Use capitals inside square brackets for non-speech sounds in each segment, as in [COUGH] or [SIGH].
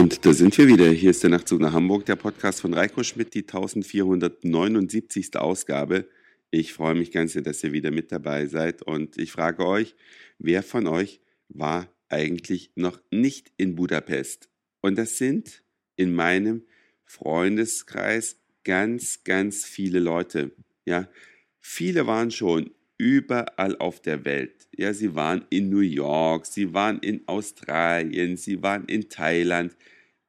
Und da sind wir wieder. Hier ist der Nachtzug nach Hamburg, der Podcast von Reiko Schmidt, die 1479. Ausgabe. Ich freue mich ganz sehr, dass ihr wieder mit dabei seid. Und ich frage euch, wer von euch war eigentlich noch nicht in Budapest? Und das sind in meinem Freundeskreis ganz, ganz viele Leute. Ja, viele waren schon überall auf der Welt. Ja, sie waren in New York, sie waren in Australien, sie waren in Thailand,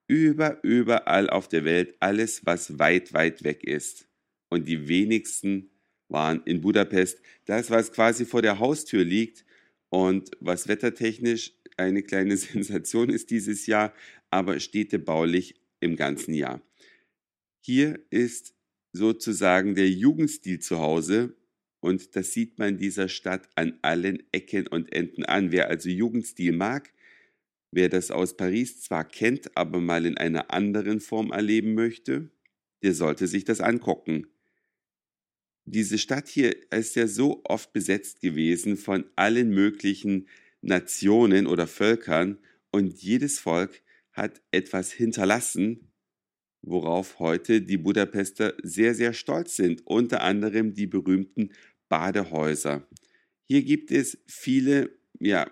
über, überall auf der Welt, alles, was weit, weit weg ist. Und die wenigsten waren in Budapest, das, was quasi vor der Haustür liegt und was wettertechnisch eine kleine [LAUGHS] Sensation ist dieses Jahr, aber städtebaulich im ganzen Jahr. Hier ist sozusagen der Jugendstil zu Hause und das sieht man dieser Stadt an allen Ecken und Enden an. Wer also Jugendstil mag, wer das aus Paris zwar kennt, aber mal in einer anderen Form erleben möchte, der sollte sich das angucken. Diese Stadt hier ist ja so oft besetzt gewesen von allen möglichen Nationen oder Völkern und jedes Volk hat etwas hinterlassen, worauf heute die Budapester sehr, sehr stolz sind, unter anderem die berühmten Badehäuser. Hier gibt es viele, ja,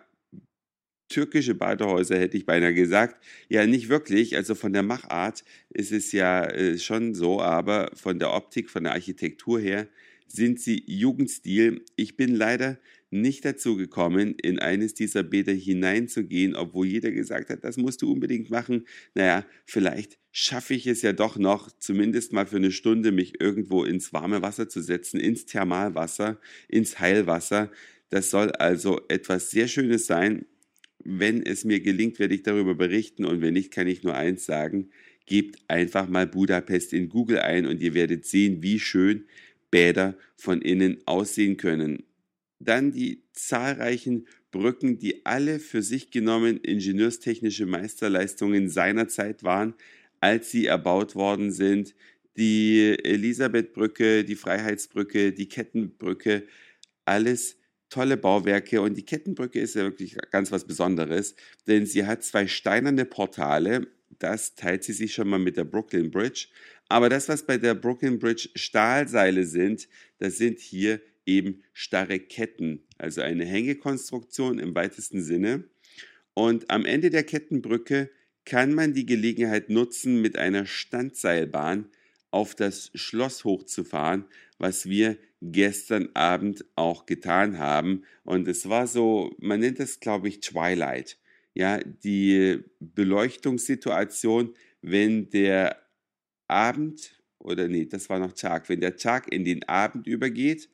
türkische Badehäuser, hätte ich beinahe gesagt. Ja, nicht wirklich. Also von der Machart ist es ja äh, schon so, aber von der Optik, von der Architektur her sind sie Jugendstil. Ich bin leider nicht dazu gekommen, in eines dieser Bäder hineinzugehen, obwohl jeder gesagt hat, das musst du unbedingt machen. Naja, vielleicht schaffe ich es ja doch noch, zumindest mal für eine Stunde mich irgendwo ins warme Wasser zu setzen, ins Thermalwasser, ins Heilwasser. Das soll also etwas sehr Schönes sein. Wenn es mir gelingt, werde ich darüber berichten und wenn nicht, kann ich nur eins sagen. Gebt einfach mal Budapest in Google ein und ihr werdet sehen, wie schön Bäder von innen aussehen können. Dann die zahlreichen Brücken, die alle für sich genommen ingenieurstechnische Meisterleistungen seiner Zeit waren, als sie erbaut worden sind. Die Elisabethbrücke, die Freiheitsbrücke, die Kettenbrücke, alles tolle Bauwerke. Und die Kettenbrücke ist ja wirklich ganz was Besonderes, denn sie hat zwei steinerne Portale, das teilt sie sich schon mal mit der Brooklyn Bridge, aber das, was bei der Brooklyn Bridge Stahlseile sind, das sind hier eben starre Ketten, also eine Hängekonstruktion im weitesten Sinne. Und am Ende der Kettenbrücke kann man die Gelegenheit nutzen, mit einer Standseilbahn auf das Schloss hochzufahren, was wir gestern Abend auch getan haben. Und es war so, man nennt das, glaube ich, Twilight. Ja, die Beleuchtungssituation, wenn der Abend, oder nee, das war noch Tag, wenn der Tag in den Abend übergeht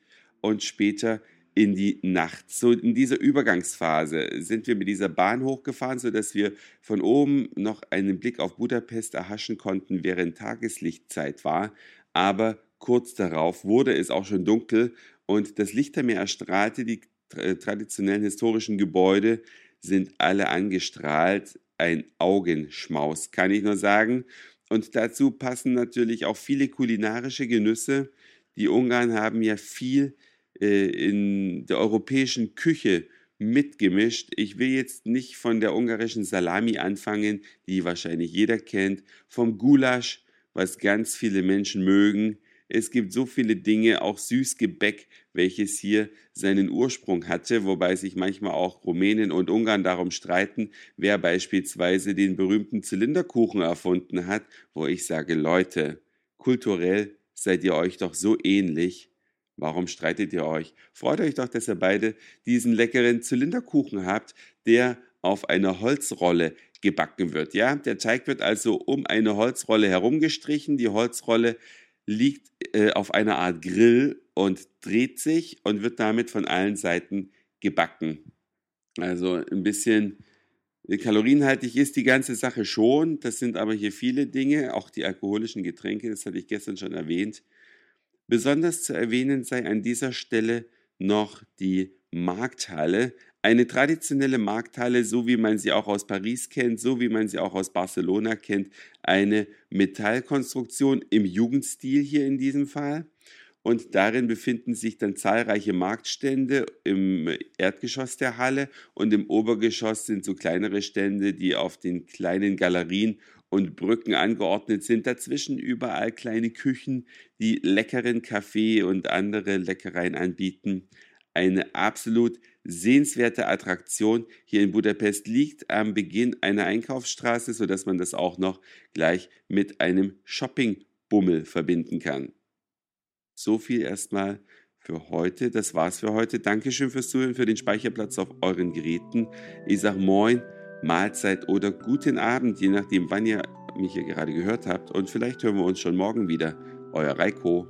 und später in die Nacht. So in dieser Übergangsphase sind wir mit dieser Bahn hochgefahren, sodass wir von oben noch einen Blick auf Budapest erhaschen konnten, während Tageslichtzeit war. Aber kurz darauf wurde es auch schon dunkel und das Lichtermeer erstrahlte die traditionellen historischen Gebäude sind alle angestrahlt. Ein Augenschmaus, kann ich nur sagen. Und dazu passen natürlich auch viele kulinarische Genüsse. Die Ungarn haben ja viel äh, in der europäischen Küche mitgemischt. Ich will jetzt nicht von der ungarischen Salami anfangen, die wahrscheinlich jeder kennt, vom Gulasch, was ganz viele Menschen mögen. Es gibt so viele Dinge, auch Süßgebäck, welches hier seinen Ursprung hatte, wobei sich manchmal auch Rumänien und Ungarn darum streiten, wer beispielsweise den berühmten Zylinderkuchen erfunden hat, wo ich sage, Leute, kulturell seid ihr euch doch so ähnlich. Warum streitet ihr euch? Freut euch doch, dass ihr beide diesen leckeren Zylinderkuchen habt, der auf einer Holzrolle gebacken wird. Ja, der Teig wird also um eine Holzrolle herumgestrichen. Die Holzrolle liegt äh, auf einer Art Grill und dreht sich und wird damit von allen Seiten gebacken. Also ein bisschen kalorienhaltig ist die ganze Sache schon. Das sind aber hier viele Dinge, auch die alkoholischen Getränke, das hatte ich gestern schon erwähnt. Besonders zu erwähnen sei an dieser Stelle noch die Markthalle, eine traditionelle Markthalle, so wie man sie auch aus Paris kennt, so wie man sie auch aus Barcelona kennt, eine Metallkonstruktion im Jugendstil hier in diesem Fall. Und darin befinden sich dann zahlreiche Marktstände im Erdgeschoss der Halle und im Obergeschoss sind so kleinere Stände, die auf den kleinen Galerien und Brücken angeordnet sind. Dazwischen überall kleine Küchen, die leckeren Kaffee und andere Leckereien anbieten. Eine absolut sehenswerte Attraktion hier in Budapest liegt am Beginn einer Einkaufsstraße, sodass man das auch noch gleich mit einem Shoppingbummel verbinden kann. So viel erstmal für heute. Das war's für heute. Dankeschön fürs Zuhören, für den Speicherplatz auf euren Geräten. Ich sag Moin, Mahlzeit oder guten Abend, je nachdem, wann ihr mich hier gerade gehört habt. Und vielleicht hören wir uns schon morgen wieder. Euer Reiko.